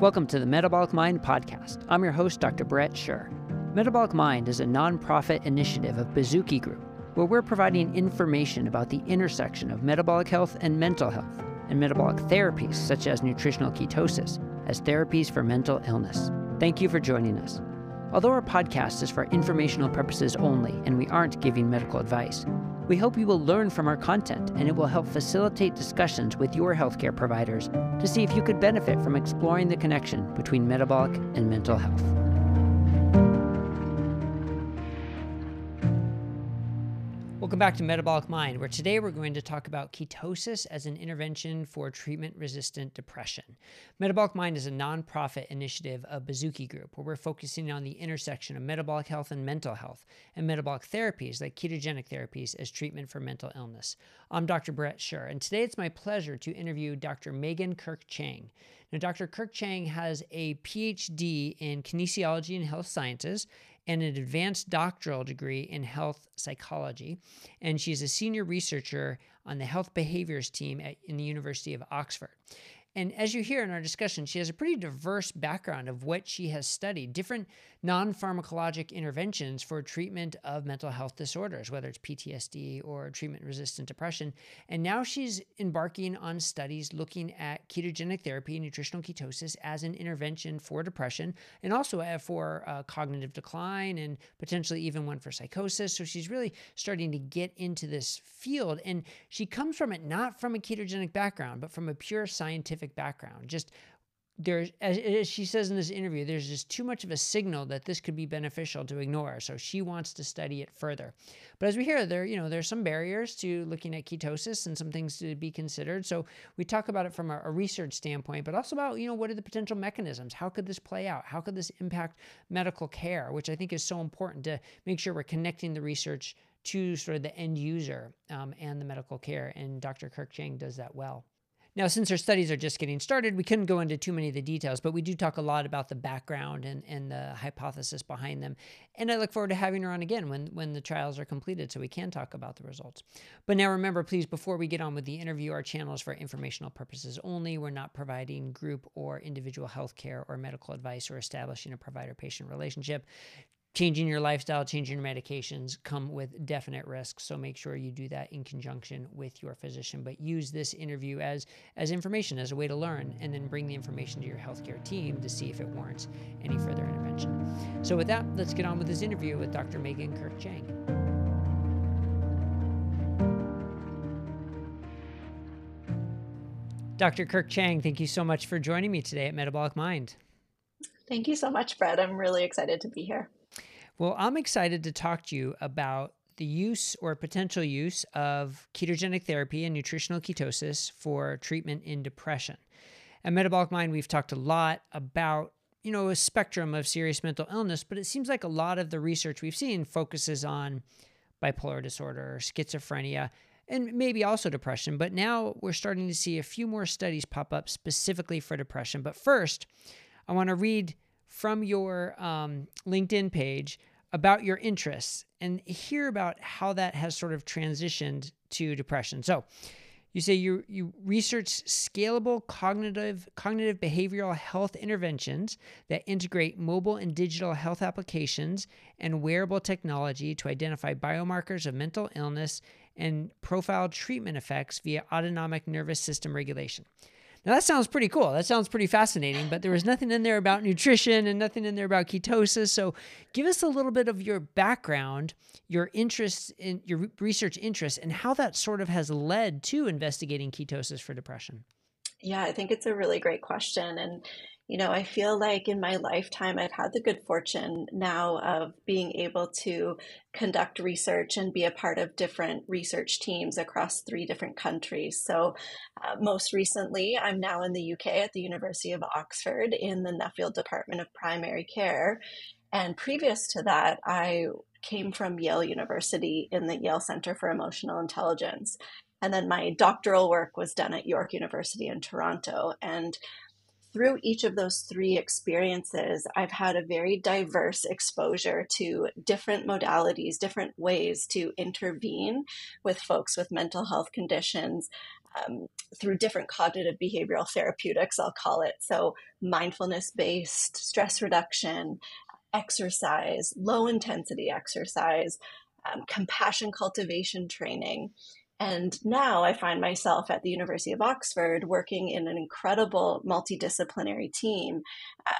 Welcome to the Metabolic Mind podcast. I'm your host, Dr. Bret Scher. Metabolic Mind is a nonprofit initiative of Baszucki Group, where we're providing information about the intersection of metabolic health and mental health, and metabolic therapies such as nutritional ketosis as therapies for mental illness. Thank you for joining us. Although our podcast is for informational purposes only and we aren't giving medical advice, we hope you will learn from our content and it will help facilitate discussions with your healthcare providers to see if you could benefit from exploring the connection between metabolic and mental health. Welcome back to Metabolic Mind, where today we're going to talk about ketosis as an intervention for treatment resistant depression. Metabolic Mind is a nonprofit initiative of Baszucki Group, where we're focusing on the intersection of metabolic health and mental health, and metabolic therapies like ketogenic therapies as treatment for mental illness. I'm Dr. Bret Scher, and today it's my pleasure to interview Dr. Megan Kirk Chang. Now, Dr. Kirk Chang has a PhD in kinesiology and health sciences and an advanced doctoral degree in health psychology. And she's a senior researcher on the health behaviors team at, in the University of Oxford. And as you hear in our discussion, she has a pretty diverse background of what she has studied, different non pharmacologic interventions for treatment of mental health disorders, whether it's PTSD or treatment resistant depression. And now she's embarking on studies looking at ketogenic therapy nutritional ketosis as an intervention for depression and also uh, for uh, cognitive decline and potentially even one for psychosis. So she's really starting to get into this field. And she comes from it not from a ketogenic background, but from a pure scientific background, just there's as, she says in this interview there's just too much of a signal that this could be beneficial to ignore. So she wants to study it further. But as we hear there you know there's some barriers to looking at ketosis and some things to be considered. So we talk about it from a, a research standpoint but also about you know what are the potential mechanisms? How could this play out? How could this impact medical care? Which i think is so important to make sure we're connecting the research to sort of the end user um, and the medical care. And dr kirk chang does that well now, since our studies are just getting started, we couldn't go into too many of the details, but we do talk a lot about the background and, and the hypothesis behind them. And I look forward to having her on again when, when the trials are completed so we can talk about the results. But now remember, please, before we get on with the interview, our channel is for informational purposes only. We're not providing group or individual health care or medical advice or establishing a provider patient relationship changing your lifestyle, changing your medications come with definite risks. So make sure you do that in conjunction with your physician. But use this interview as as information, as a way to learn, and then bring the information to your healthcare team to see if it warrants any further intervention. So with that, let's get on with this interview with Dr. Megan Kirk Chang. Dr. Kirk Chang, thank you so much for joining me today at Metabolic Mind. Thank you so much, Bret. I'm really excited to be here. Well, I'm excited to talk to you about the use or potential use of ketogenic therapy and nutritional ketosis for treatment in depression. At Metabolic Mind, we've talked a lot about you know a spectrum of serious mental illness, but it seems like a lot of the research we've seen focuses on bipolar disorder, schizophrenia, and maybe also depression. But now we're starting to see a few more studies pop up specifically for depression. But first, I want to read from your um, LinkedIn page about your interests and hear about how that has sort of transitioned to depression. So, you say you you research scalable cognitive cognitive behavioral health interventions that integrate mobile and digital health applications and wearable technology to identify biomarkers of mental illness and profile treatment effects via autonomic nervous system regulation. Now that sounds pretty cool. That sounds pretty fascinating, but there was nothing in there about nutrition and nothing in there about ketosis. So give us a little bit of your background, your interests in your research interests, and how that sort of has led to investigating ketosis for depression. Yeah, I think it's a really great question. And you know, I feel like in my lifetime, I've had the good fortune now of being able to conduct research and be a part of different research teams across three different countries. So, uh, most recently, I'm now in the UK at the University of Oxford in the Nuffield Department of Primary Care. And previous to that, I came from Yale University in the Yale Center for Emotional Intelligence. And then my doctoral work was done at York University in Toronto. And through each of those three experiences, I've had a very diverse exposure to different modalities, different ways to intervene with folks with mental health conditions um, through different cognitive behavioral therapeutics, I'll call it. So, mindfulness based stress reduction, exercise, low intensity exercise, um, compassion cultivation training. And now I find myself at the University of Oxford working in an incredible multidisciplinary team.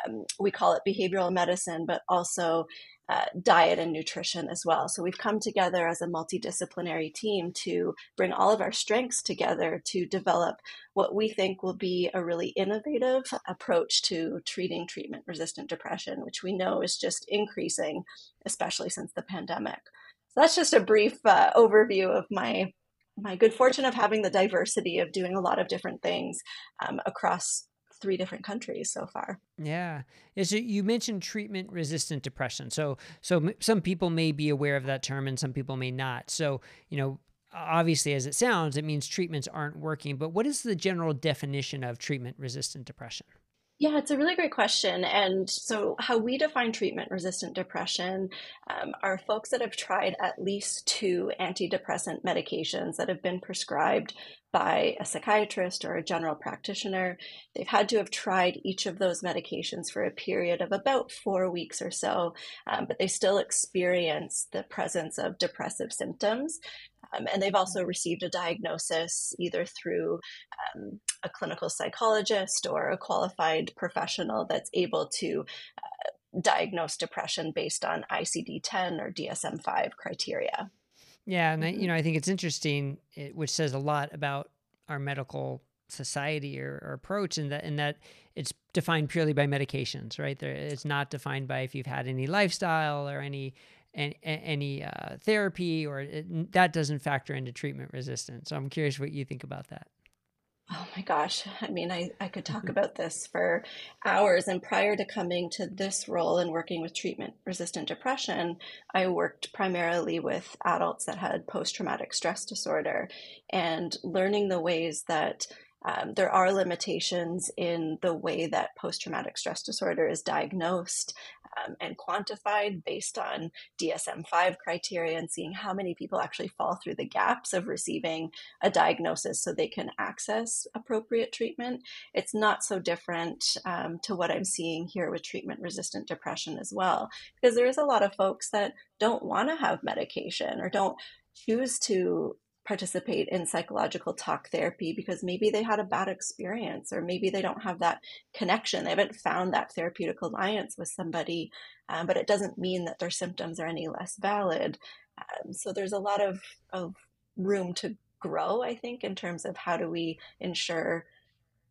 Um, we call it behavioral medicine, but also uh, diet and nutrition as well. So we've come together as a multidisciplinary team to bring all of our strengths together to develop what we think will be a really innovative approach to treating treatment resistant depression, which we know is just increasing, especially since the pandemic. So that's just a brief uh, overview of my my good fortune of having the diversity of doing a lot of different things um, across three different countries so far. Yeah. So you mentioned treatment resistant depression. So so some people may be aware of that term and some people may not. So, you know, obviously as it sounds, it means treatments aren't working, but what is the general definition of treatment resistant depression? Yeah, it's a really great question. And so, how we define treatment resistant depression um, are folks that have tried at least two antidepressant medications that have been prescribed by a psychiatrist or a general practitioner. They've had to have tried each of those medications for a period of about four weeks or so, um, but they still experience the presence of depressive symptoms. Um, and they've also received a diagnosis either through um, a clinical psychologist or a qualified professional that's able to uh, diagnose depression based on ICD 10 or DSM 5 criteria. Yeah. And, I, you know, I think it's interesting, it, which says a lot about our medical society or, or, approach and that in that it's defined purely by medications right there it's not defined by if you've had any lifestyle or any any, any uh, therapy or it, that doesn't factor into treatment resistance. So I'm curious what you think about that. Oh my gosh. I mean, I, I could talk mm-hmm. about this for hours. And prior to coming to this role and working with treatment resistant depression, I worked primarily with adults that had post traumatic stress disorder and learning the ways that um, there are limitations in the way that post traumatic stress disorder is diagnosed um, and quantified based on DSM 5 criteria and seeing how many people actually fall through the gaps of receiving a diagnosis so they can access appropriate treatment. It's not so different um, to what I'm seeing here with treatment resistant depression as well, because there is a lot of folks that don't want to have medication or don't choose to participate in psychological talk therapy because maybe they had a bad experience or maybe they don't have that connection. They haven't found that therapeutic alliance with somebody, um, but it doesn't mean that their symptoms are any less valid. Um, so there's a lot of, of room to grow, I think, in terms of how do we ensure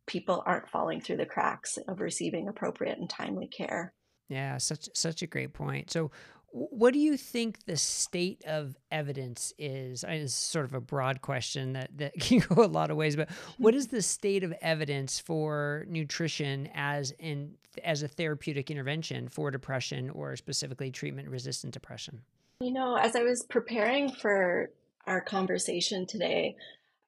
people aren't falling through the cracks of receiving appropriate and timely care. Yeah, such such a great point. So, what do you think the state of evidence is? I mean, It's sort of a broad question that, that can go a lot of ways, but what is the state of evidence for nutrition as in as a therapeutic intervention for depression or specifically treatment resistant depression? You know, as I was preparing for our conversation today,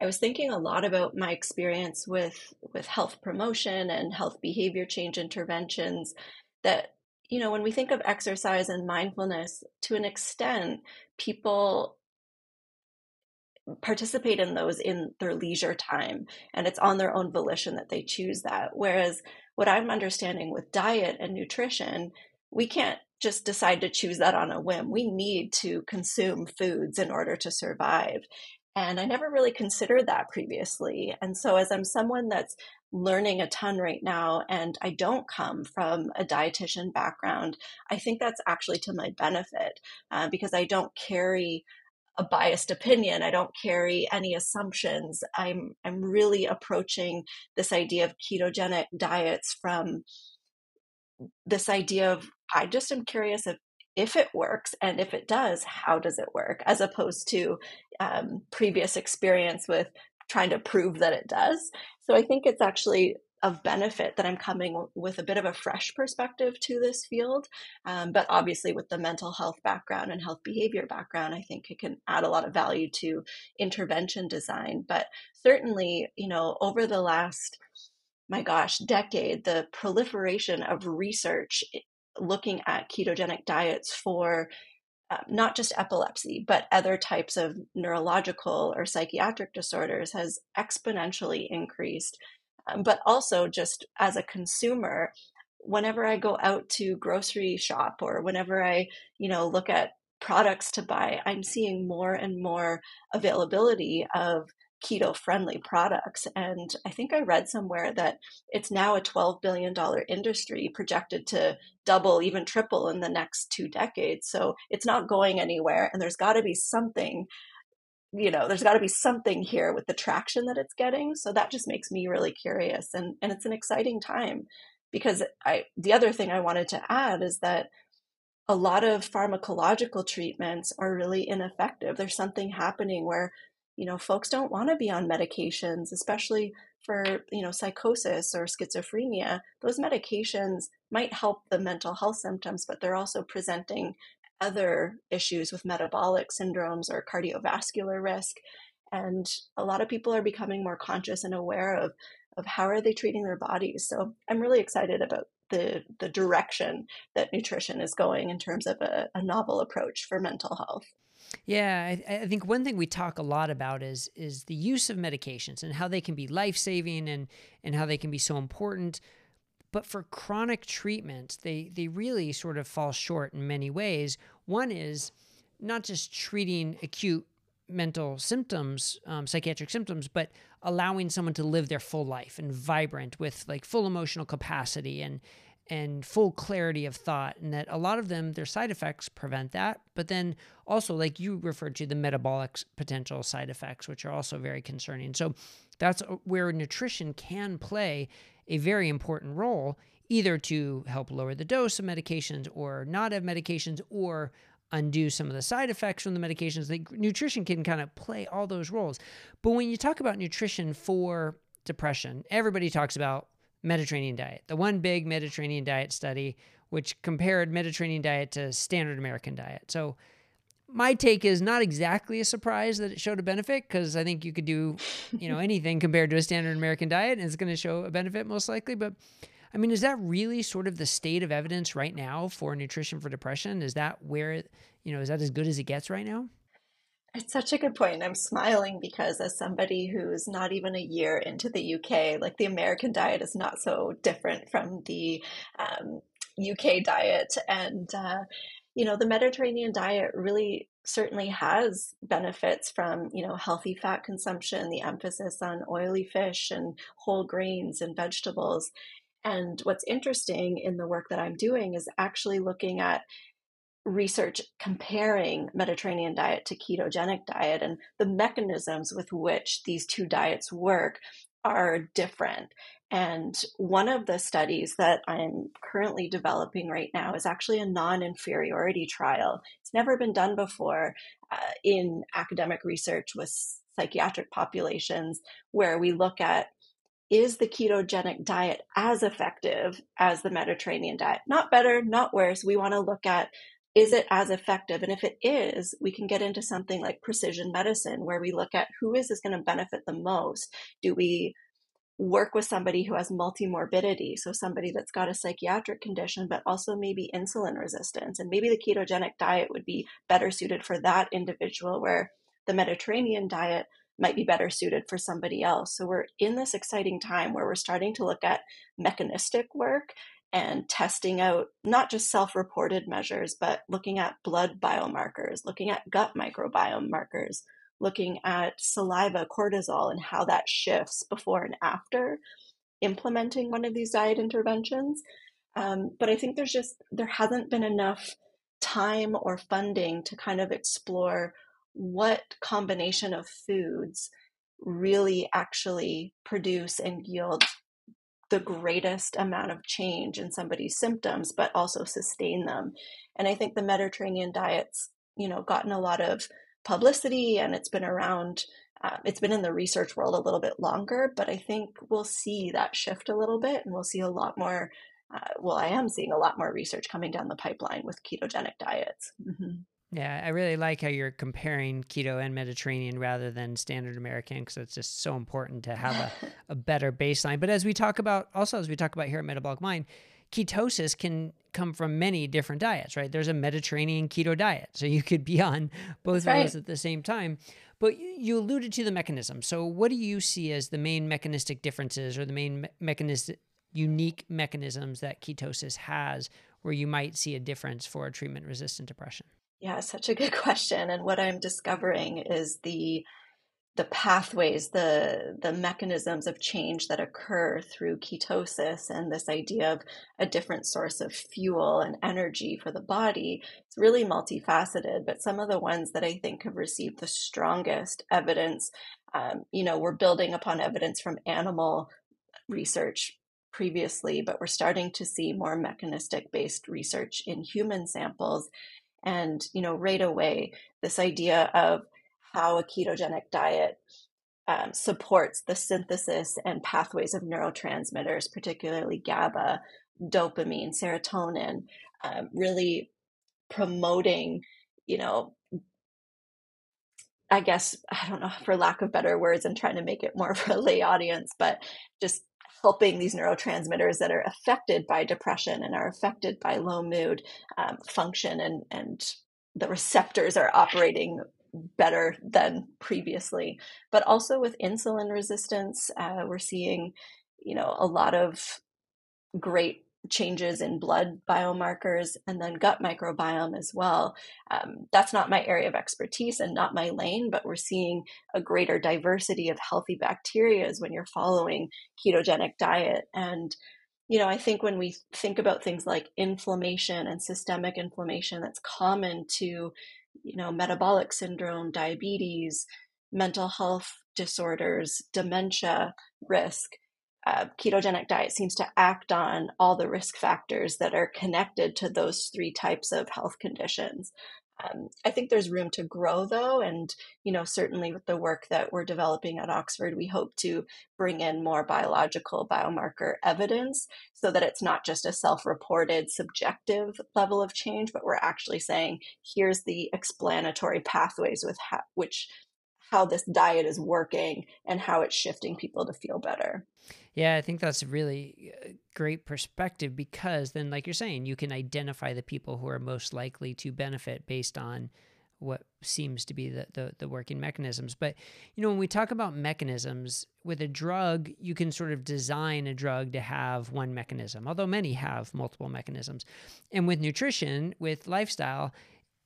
I was thinking a lot about my experience with with health promotion and health behavior change interventions that you know, when we think of exercise and mindfulness, to an extent, people participate in those in their leisure time and it's on their own volition that they choose that. Whereas what I'm understanding with diet and nutrition, we can't just decide to choose that on a whim. We need to consume foods in order to survive. And I never really considered that previously. And so, as I'm someone that's learning a ton right now and I don't come from a dietitian background, I think that's actually to my benefit uh, because I don't carry a biased opinion. I don't carry any assumptions. I'm I'm really approaching this idea of ketogenic diets from this idea of I just am curious if if it works and if it does, how does it work, as opposed to um, previous experience with trying to prove that it does. So I think it's actually of benefit that I'm coming with a bit of a fresh perspective to this field. Um, but obviously, with the mental health background and health behavior background, I think it can add a lot of value to intervention design. But certainly, you know, over the last, my gosh, decade, the proliferation of research looking at ketogenic diets for uh, not just epilepsy, but other types of neurological or psychiatric disorders has exponentially increased. Um, but also, just as a consumer, whenever I go out to grocery shop or whenever I, you know, look at products to buy, I'm seeing more and more availability of keto friendly products. And I think I read somewhere that it's now a $12 billion industry projected to double, even triple in the next two decades. So it's not going anywhere. And there's got to be something. You know, there's got to be something here with the traction that it's getting. So that just makes me really curious. And, and it's an exciting time because I, the other thing I wanted to add is that a lot of pharmacological treatments are really ineffective. There's something happening where you know folks don't want to be on medications especially for you know psychosis or schizophrenia. Those medications might help the mental health symptoms but they're also presenting other issues with metabolic syndromes or cardiovascular risk. And a lot of people are becoming more conscious and aware of of how are they treating their bodies. So i'm really excited about the the direction that nutrition is going in terms of a, a novel approach for mental health yeah, I, I, think one thing we talk a lot about is is the use of medications and how they can be life saving and and how they can be so important. But for chronic treatment, they they really sort of fall short in many ways. One is not just treating acute mental symptoms, um, psychiatric symptoms, but allowing someone to live their full life and vibrant with like full emotional capacity and and full clarity of thought and that a lot of them their side effects prevent that. But then also like you referred to the metabolic potential side effects which are also very concerning. So that's uh, where nutrition can play a very important role either to help lower the dose of medications or not have medications or undo some of the side effects from the medications. Like nutrition can kind of play all those roles. But when you talk about nutrition for depression everybody talks about Mediterranean diet, the one big Mediterranean diet study, which compared Mediterranean diet to standard American diet. So my take is not exactly a surprise that it showed a benefit because I think you could do, you know, anything compared to a standard American diet and it's going to show a benefit most likely. But I mean, is that really sort of the state of evidence right now for nutrition for depression? Is that where, you know, is that as good as it gets right now? It's such a good point. I'm smiling because, as somebody who's not even a year into the UK, like the American diet is not so different from the um, UK diet. And, uh, you know, the Mediterranean diet really certainly has benefits from, you know, healthy fat consumption, the emphasis on oily fish and whole grains and vegetables. And what's interesting in the work that I'm doing is actually looking at research comparing Mediterranean diet to ketogenic diet and the mechanisms with which these two diets work are different. And one of the studies that I'm currently developing right now is actually a non inferiority trial. It's never been done before uh, in academic research with psychiatric populations, where we look at is the ketogenic diet as effective as the Mediterranean diet? Not better, not worse. We want to look at is it as effective? And if it is, we can get into something like precision medicine, where we look at who is this going to benefit the most? Do we work with somebody who has multimorbidity, so somebody that's got a psychiatric condition, but also maybe insulin resistance, and maybe the ketogenic diet would be better suited for that individual, where the Mediterranean diet might be better suited for somebody else. So we're in this exciting time where we're starting to look at mechanistic work and testing out not just self reported measures, but looking at blood biomarkers, looking at gut microbiome markers, looking at saliva cortisol and how that shifts before and after implementing one of these diet interventions. Um, but I think there's just, there hasn't been enough time or funding to kind of explore what combination of foods really actually produce and yield the greatest amount of change in somebody's symptoms, but also sustain them. And I think the Mediterranean diet's, you know, gotten a lot of publicity and it's been around. Uh, it's been in the research world a little bit longer, but I think we'll see that shift a little bit, and we'll see a lot more. Uh, well, I am seeing a lot more research coming down the pipeline with ketogenic diets. Mm-hmm. Yeah, I really like how you're comparing keto and Mediterranean rather than standard American because it's just so important to have a, a better baseline. But as we talk about, also as we talk about here at Metabolic Mind, ketosis can come from many different diets, right? There's a Mediterranean keto diet. So you could be on both right. of those at the same time. But you alluded to the mechanism. So what do you see as the main mechanistic differences or the main me- mechanistic unique mechanisms that ketosis has where you might see a difference for treatment resistant depression? Yeah, such a good question. And what I'm discovering is the the pathways, the the mechanisms of change that occur through ketosis and this idea of a different source of fuel and energy for the body. It's really multifaceted, but some of the ones that I think have received the strongest evidence, um, you know, we're building upon evidence from animal research previously, but we're starting to see more mechanistic based research in human samples. And, you know, right away, this idea of how a ketogenic diet um, supports the synthesis and pathways of neurotransmitters, particularly GABA, dopamine, serotonin, um, really promoting, you know, I guess, I don't know, for lack of better words, and trying to make it more for a lay audience, but just helping these neurotransmitters that are affected by depression and are affected by low mood um, function and, and the receptors are operating better than previously. But also with insulin resistance, uh, we're seeing, you know, a lot of great changes in blood biomarkers and then gut microbiome as well. Um, that's not my area of expertise and not my lane, but we're seeing a greater diversity of healthy bacteria when you're following ketogenic diet. And you know, I think when we think about things like inflammation and systemic inflammation, that's common to you know, metabolic syndrome, diabetes, mental health disorders, dementia risk. Uh, ketogenic diet seems to act on all the risk factors that are connected to those three types of health conditions. Um, I think there's room to grow though, and you know certainly with the work that we're developing at Oxford, we hope to bring in more biological biomarker evidence so that it's not just a self-reported subjective level of change, but we're actually saying here's the explanatory pathways with ha- which how this diet is working and how it's shifting people to feel better. Yeah, I think that's a really uh, great perspective because then, like you're saying, you can identify the people who are most likely to benefit based on what seems to be the, the, the, working mechanisms. But, you know, when we talk about mechanisms, with a drug, you can sort of design a drug to have one mechanism, although many have multiple mechanisms. And with nutrition, with lifestyle,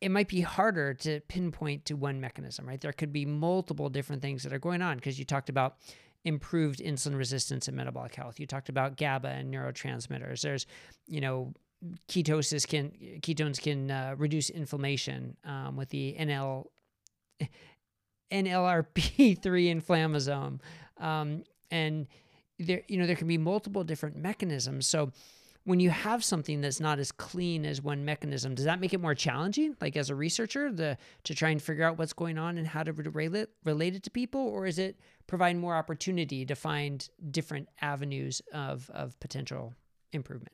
it might be harder to pinpoint to one mechanism, right? There could be multiple different things that are going on because you talked about improved insulin resistance and metabolic health. You talked about GABA and neurotransmitters. There's, you know, ketosis can ketones can uh, reduce inflammation um, with the NL NLRP3 inflammasome, um, and there you know there can be multiple different mechanisms. So when you have something that's not as clean as one mechanism, does that make it more challenging, like as a researcher, the, to try and figure out what's going on and how to relate, relate it to people? Or is it provide more opportunity to find different avenues of, of potential improvement?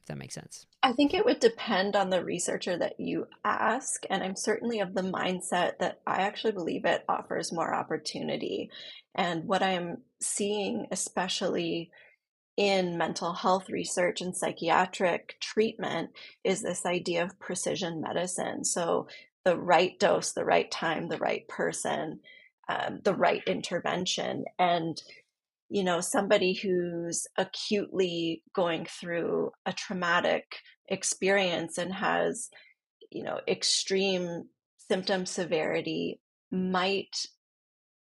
If that makes sense. I think it would depend on the researcher that you ask. And I'm certainly of the mindset that I actually believe it offers more opportunity. And what I'm seeing, especially in mental health research and psychiatric treatment is this idea of precision medicine. So, the right dose, the right time, the right person, um, the right intervention. And, you know, somebody who's acutely going through a traumatic experience and has, you know, extreme symptom severity might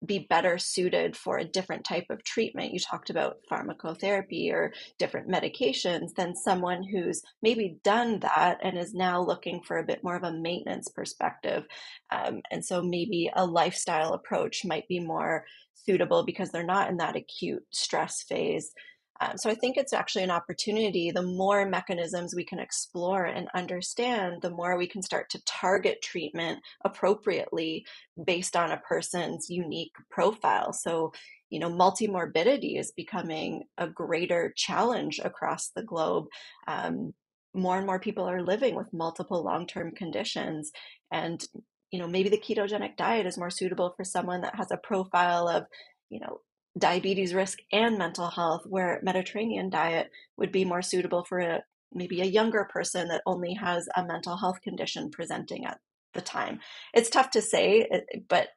be better suited for a different type of treatment. You talked about pharmacotherapy or different medications than someone who's maybe done that and is now looking for a bit more of a maintenance perspective. Um, and so maybe a lifestyle approach might be more suitable because they're not in that acute stress phase. Um, so I think it's actually an opportunity. The more mechanisms we can explore and understand, the more we can start to target treatment appropriately based on a person's unique profile. So, you know, multimorbidity is becoming a greater challenge across the globe. Um, more and more people are living with multiple long-term conditions, and you know, maybe the ketogenic diet is more suitable for someone that has a profile of you know diabetes risk and mental health, where Mediterranean diet would be more suitable for a maybe a younger person that only has a mental health condition presenting at the time. It's tough to say, eh, but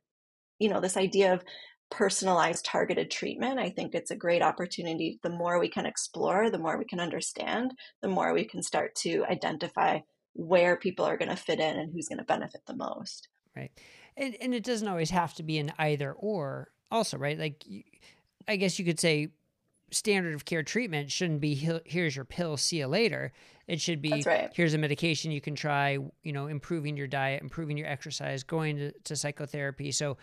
you know, this idea of personalized targeted treatment, I think it's a great opportunity. The more we can explore, the more we can understand, the more we can start to identify where people are going to fit in and who's going to benefit the most. Right. And, and it doesn't always have to be an either or also, right? Like, I guess you could say standard of care treatment shouldn't be here's your pill, see you later. It should be right. here's a medication you can try, you know, improving your diet, improving your exercise, going to, to psychotherapy. So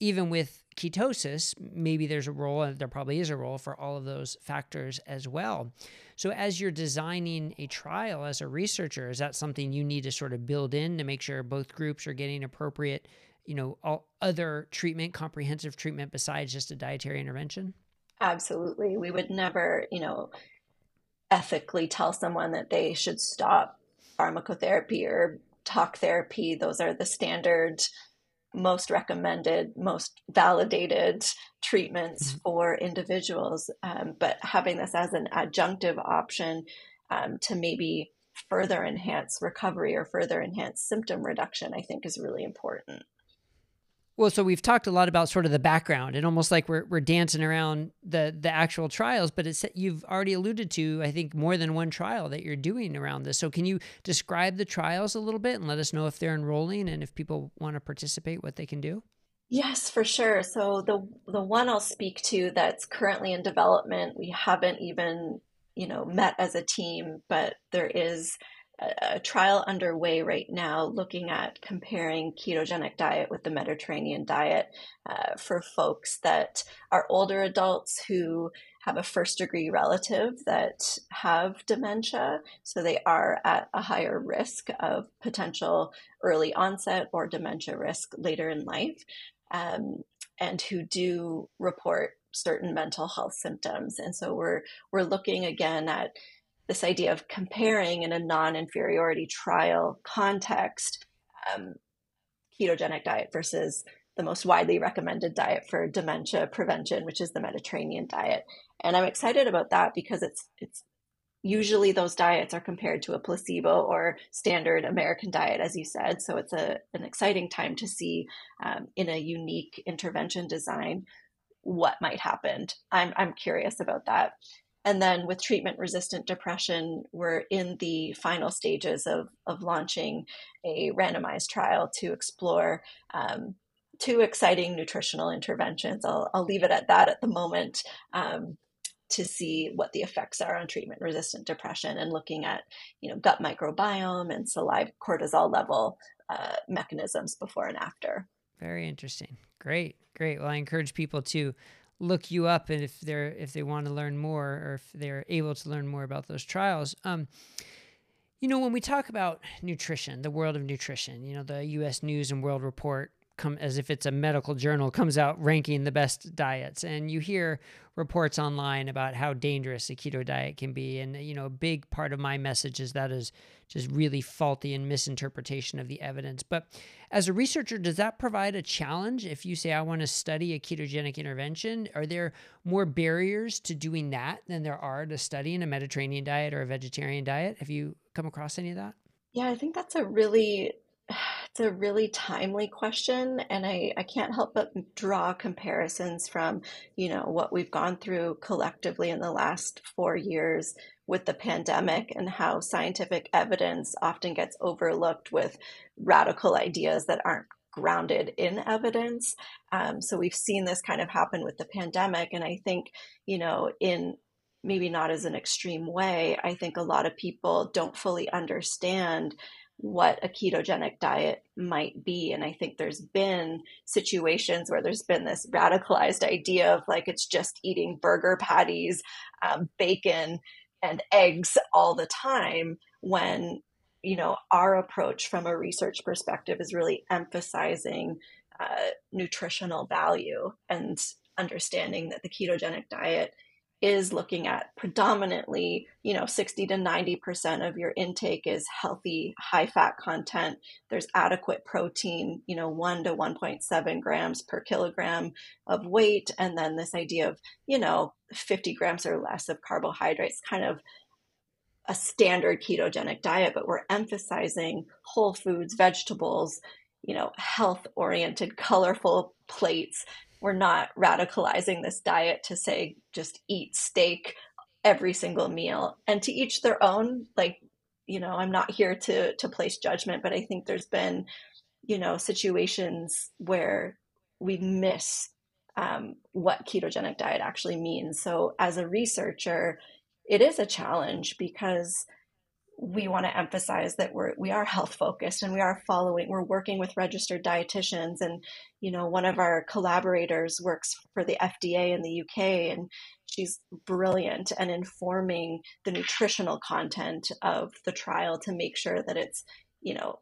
even with ketosis, maybe there's a role, and there probably is a role for all of those factors as well. So, as you're designing a trial as a researcher, is that something you need to sort of build in to make sure both groups are getting appropriate, you know, all other treatment, comprehensive treatment besides just a dietary intervention? Absolutely. We would never, you know, ethically tell someone that they should stop pharmacotherapy or talk therapy. Those are the standard most recommended, most validated treatments mm-hmm. for individuals. Um, but having this as an adjunctive option um, to maybe further enhance recovery or further enhance symptom reduction, I think is really important. Well, so we've talked a lot about sort of the background and almost like we're, we're dancing around the the actual trials, but it's you've already alluded to I think more than one trial that you're doing around this. So can you describe the trials a little bit and let us know if they're enrolling and if people want to participate, what they can do? Yes, for sure. So the the one I'll speak to that's currently in development, we haven't even you know met as a team, but there is a trial underway right now looking at comparing ketogenic diet with the Mediterranean diet uh, for folks that are older adults who have a first degree relative that have dementia. So they are at a higher risk of potential early onset or dementia risk later in life, um, and who do report certain mental health symptoms. And so we're we're looking again at this idea of comparing in a non-inferiority trial context um, ketogenic diet versus the most widely recommended diet for dementia prevention, which is the Mediterranean diet. And I'm excited about that because it's it's usually those diets are compared to a placebo or standard American diet, as you said. So it's a an exciting time to see um, in a unique intervention design what might happen. I'm I'm curious about that. And then with treatment resistant depression, we're in the final stages of, of launching a randomized trial to explore um, two exciting nutritional interventions. I'll, I'll leave it at that at the moment um, to see what the effects are on treatment resistant depression and looking at you know gut microbiome and saliva cortisol level uh, mechanisms before and after. Very interesting. Great, great. Well, I encourage people to look you up and if they're if they want to learn more or if they're able to learn more about those trials um, you know when we talk about nutrition the world of nutrition you know the us news and world report come as if it's a medical journal comes out ranking the best diets. And you hear reports online about how dangerous a keto diet can be. And you know a big part of my message is that is just really faulty and misinterpretation of the evidence. But as a researcher does that provide a challenge? If you say i want to study a ketogenic intervention are there more barriers to doing that than there are to studying a mediterranean diet or a vegetarian diet? Have you come across any of that? Yeah i think that's a really it's a really timely question, and I, I can't help but draw comparisons from, you know, what we've gone through collectively in the last four years with the pandemic and how scientific evidence often gets overlooked with radical ideas that aren't grounded in evidence. Um, so we've seen this kind of happen with the pandemic, and I think, you know, in maybe not as an extreme way, I think a lot of people don't fully understand what a ketogenic diet might be. And I think there's been situations where there's been this radicalized idea of like it's just eating burger patties, um, bacon, and eggs all the time when you know our approach from a research perspective is really emphasizing uh, nutritional value and understanding that the ketogenic diet is looking at predominantly, you know, 60 to 90% of your intake is healthy, high fat content. There's adequate protein, you know, 1 to 1.7 grams per kilogram of weight. And then this idea of, you know, 50 grams or less of carbohydrates kind of a standard ketogenic diet, but we're emphasizing whole foods, vegetables, you know, health oriented, colorful plates. We're not radicalizing this diet to say just eat steak every single meal. And to each their own like you know i'm not here to to place judgment but i think there's been you know situations where we miss um, what ketogenic diet actually means. So as a researcher it is a challenge because we want to emphasize that we're we are health focused and we are following we're working with registered dietitians and you know one of our collaborators works for the FDA in the UK and she's brilliant and informing the nutritional content of the trial to make sure that it's you know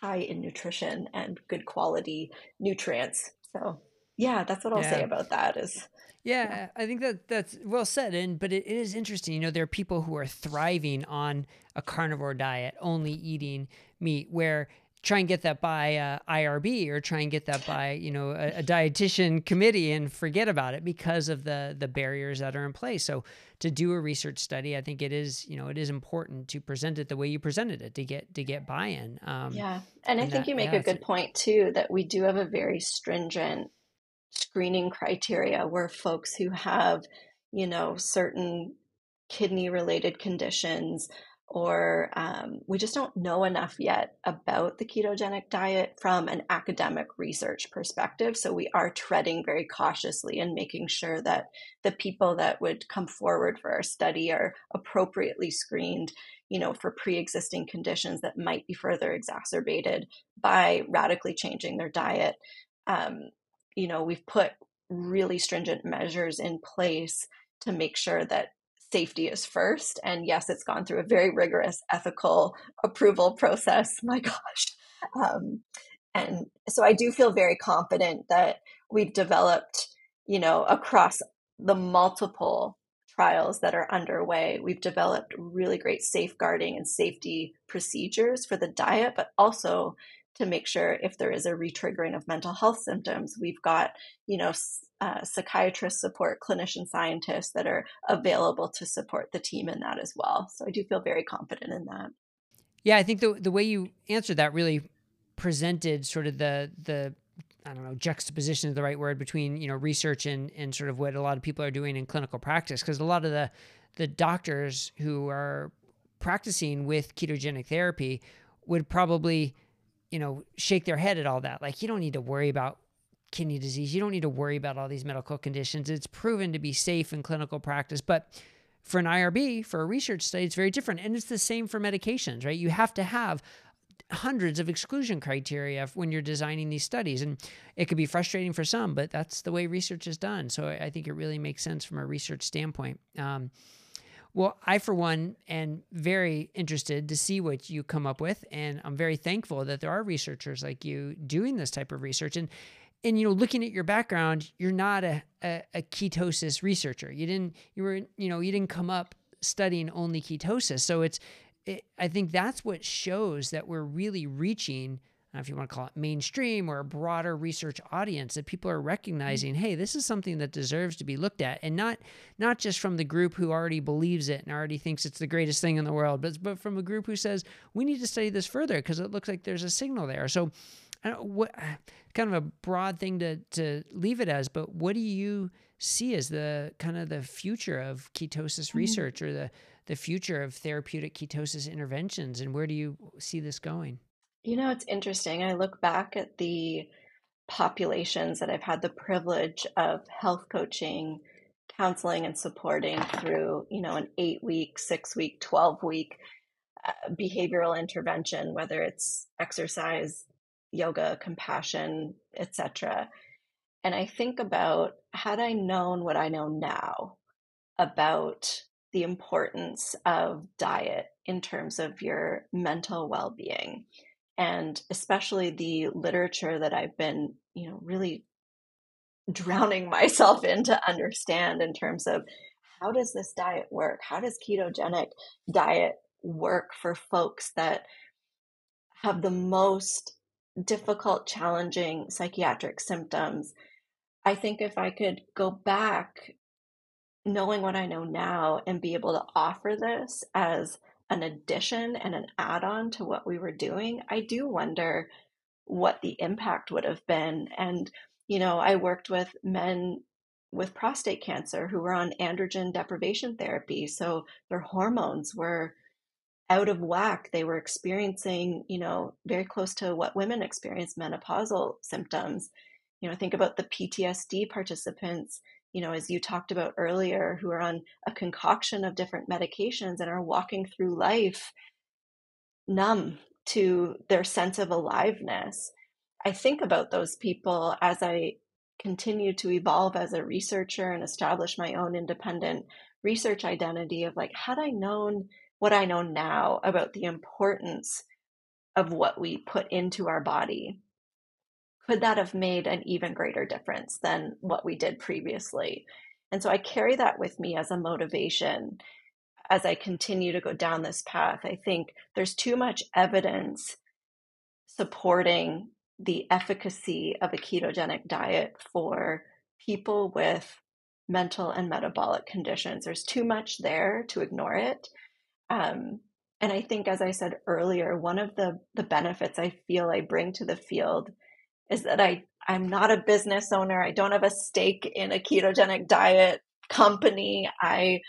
high in nutrition and good quality nutrients. So yeah that's what I'll yeah. say about that is yeah, I think that that's well said. And but it, it is interesting. You know, there are people who are thriving on a carnivore diet, only eating meat, where try and get that by uh, IRB or try and get that by you know a, a, dietitian committee and forget about it because of the the barriers that are in place. So to do a research study, I think it is you know it is important to present it the way you presented it to get to get buy-in. Um, yeah, and, and I think that, you make yeah, a good point too that we do have a very stringent screening criteria where folks who have, you know, certain kidney related conditions or um, we just don't know enough yet about the ketogenic diet from an academic research perspective. So we are treading very cautiously and making sure that the people that would come forward for our study are appropriately screened, you know, for pre-existing conditions that might be further exacerbated by radically changing their diet. Um, you know, we've put really stringent measures in place to make sure that safety is first. And yes, it's gone through a very rigorous ethical approval process. My gosh. Um, and so I do feel very confident that we've developed, you know, across the multiple trials that are underway, we've developed really great safeguarding and safety procedures for the diet, but also to make sure if there is a retriggering of mental health symptoms, we've got, you know, uh, psychiatrist support, clinician scientists that are available to support the team in that as well. So I do feel very confident in that. Yeah, I think the the way you answered that really presented sort of the the I don't know juxtaposition is the right word between you know research and and sort of what a lot of people are doing in clinical practice because a lot of the the doctors who are practicing with ketogenic therapy would probably you know, shake their head at all that. Like, you don't need to worry about kidney disease. You don't need to worry about all these medical conditions. It's proven to be safe in clinical practice. But for an IRB, for a research study, it's very different. And it's the same for medications, right? You have to have hundreds of exclusion criteria when you're designing these studies. And it could be frustrating for some, but that's the way research is done. So I think it really makes sense from a research standpoint. Um, well, I, for one, am very interested to see what you come up with. And I'm very thankful that there are researchers like you doing this type of research. And, and you know, looking at your background, you're not a, a, a ketosis researcher. You didn't, you were, you know, you didn't come up studying only ketosis. So it's, it, I think that's what shows that we're really reaching if you want to call it mainstream or a broader research audience that people are recognizing hey this is something that deserves to be looked at and not not just from the group who already believes it and already thinks it's the greatest thing in the world but but from a group who says we need to study this further because it looks like there's a signal there so I don't, what kind of a broad thing to to leave it as but what do you see as the kind of the future of ketosis mm-hmm. research or the the future of therapeutic ketosis interventions and where do you see this going you know, it's interesting. I look back at the populations that I've had the privilege of health coaching, counseling, and supporting through, you know, an eight week, six week, 12 week uh, behavioral intervention, whether it's exercise, yoga, compassion, etc. And I think about had I known what I know now about the importance of diet in terms of your mental well being and especially the literature that I've been, you know, really drowning myself in to understand in terms of how does this diet work? How does ketogenic diet work for folks that have the most difficult, challenging psychiatric symptoms? I think if I could go back knowing what I know now and be able to offer this as an addition and an add on to what we were doing, I do wonder what the impact would have been. And, you know, I worked with men with prostate cancer who were on androgen deprivation therapy. So their hormones were out of whack. They were experiencing, you know, very close to what women experience menopausal symptoms. You know, think about the PTSD participants, you know, as you talked about earlier, who are on a concoction of different medications and are walking through life numb to their sense of aliveness. I think about those people as I continue to evolve as a researcher and establish my own independent research identity of like, had I known what I know now about the importance of what we put into our body, could that have made an even greater difference than what we did previously? And so I carry that with me as a motivation as I continue to go down this path. I think there's too much evidence supporting the efficacy of a ketogenic diet for people with mental and metabolic conditions. There's too much there to ignore it. Um, and I think, as I said earlier, one of the, the benefits I feel I bring to the field is that I, I'm not a business owner. I don't have a stake in a ketogenic diet company. I,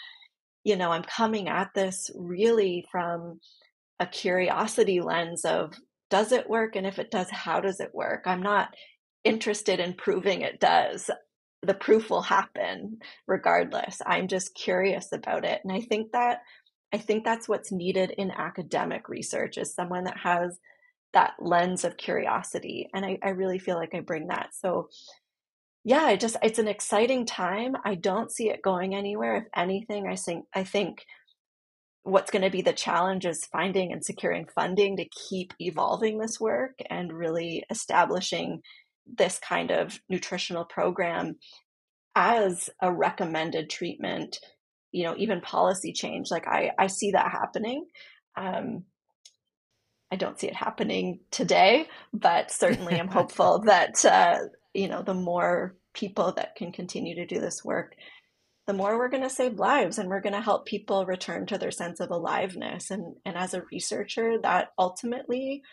you know, I'm coming at this really from a curiosity lens of does it work? And if it does, how does it work? I'm not interested in proving it does. The proof will happen regardless. I'm just curious about it. And I think that I think that's what's needed in academic research is someone that has that lens of curiosity. And I, I really feel like I bring that. So yeah, I just it's an exciting time. I don't see it going anywhere. If anything, I think I think what's going to be the challenge is finding and securing funding to keep evolving this work and really establishing this kind of nutritional program as a recommended treatment you know even policy change like i i see that happening um i don't see it happening today but certainly i'm hopeful that uh you know the more people that can continue to do this work the more we're going to save lives and we're going to help people return to their sense of aliveness. And, and as a researcher, that ultimately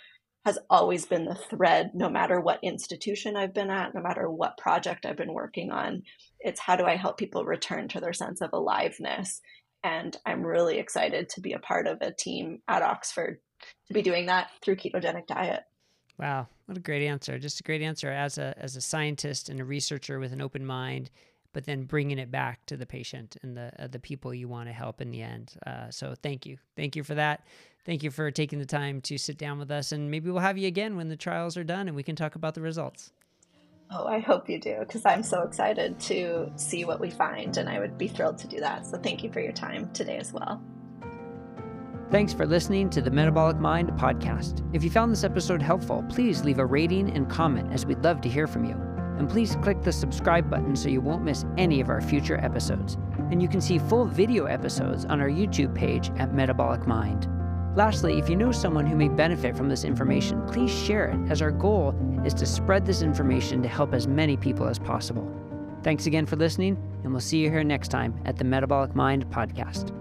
has always been the thread, no matter what institution I've been at, no matter what project I've been working on. It's how do I help people return to their sense of aliveness? And I'm really excited to be a part of a team at Oxford to be doing that through ketogenic diet. Wow, what a great answer! Just a great answer as a as a scientist and a researcher with an open mind but then bringing it back to the patient and the uh, the people you want to help in the end. Uh, so thank you, thank you for that. Thank you for taking the time to sit down with us, and maybe we'll have you again when the trials are done and we can talk about the results. Oh, I hope you do, because I'm so excited to see what we find, and I would be thrilled to do that. So thank you for your time today as well. Thanks for listening to the Metabolic Mind podcast. If you found this episode helpful, please leave a rating and comment as we'd love to hear from you. And please click the subscribe button so you won't miss any of our future episodes. And you can see full video episodes on our YouTube page at Metabolic Mind. Lastly, if you know someone who may benefit from this information, please share it, as our goal is to spread this information to help as many people as possible. Thanks again for listening, and we'll see you here next time at the Metabolic Mind podcast.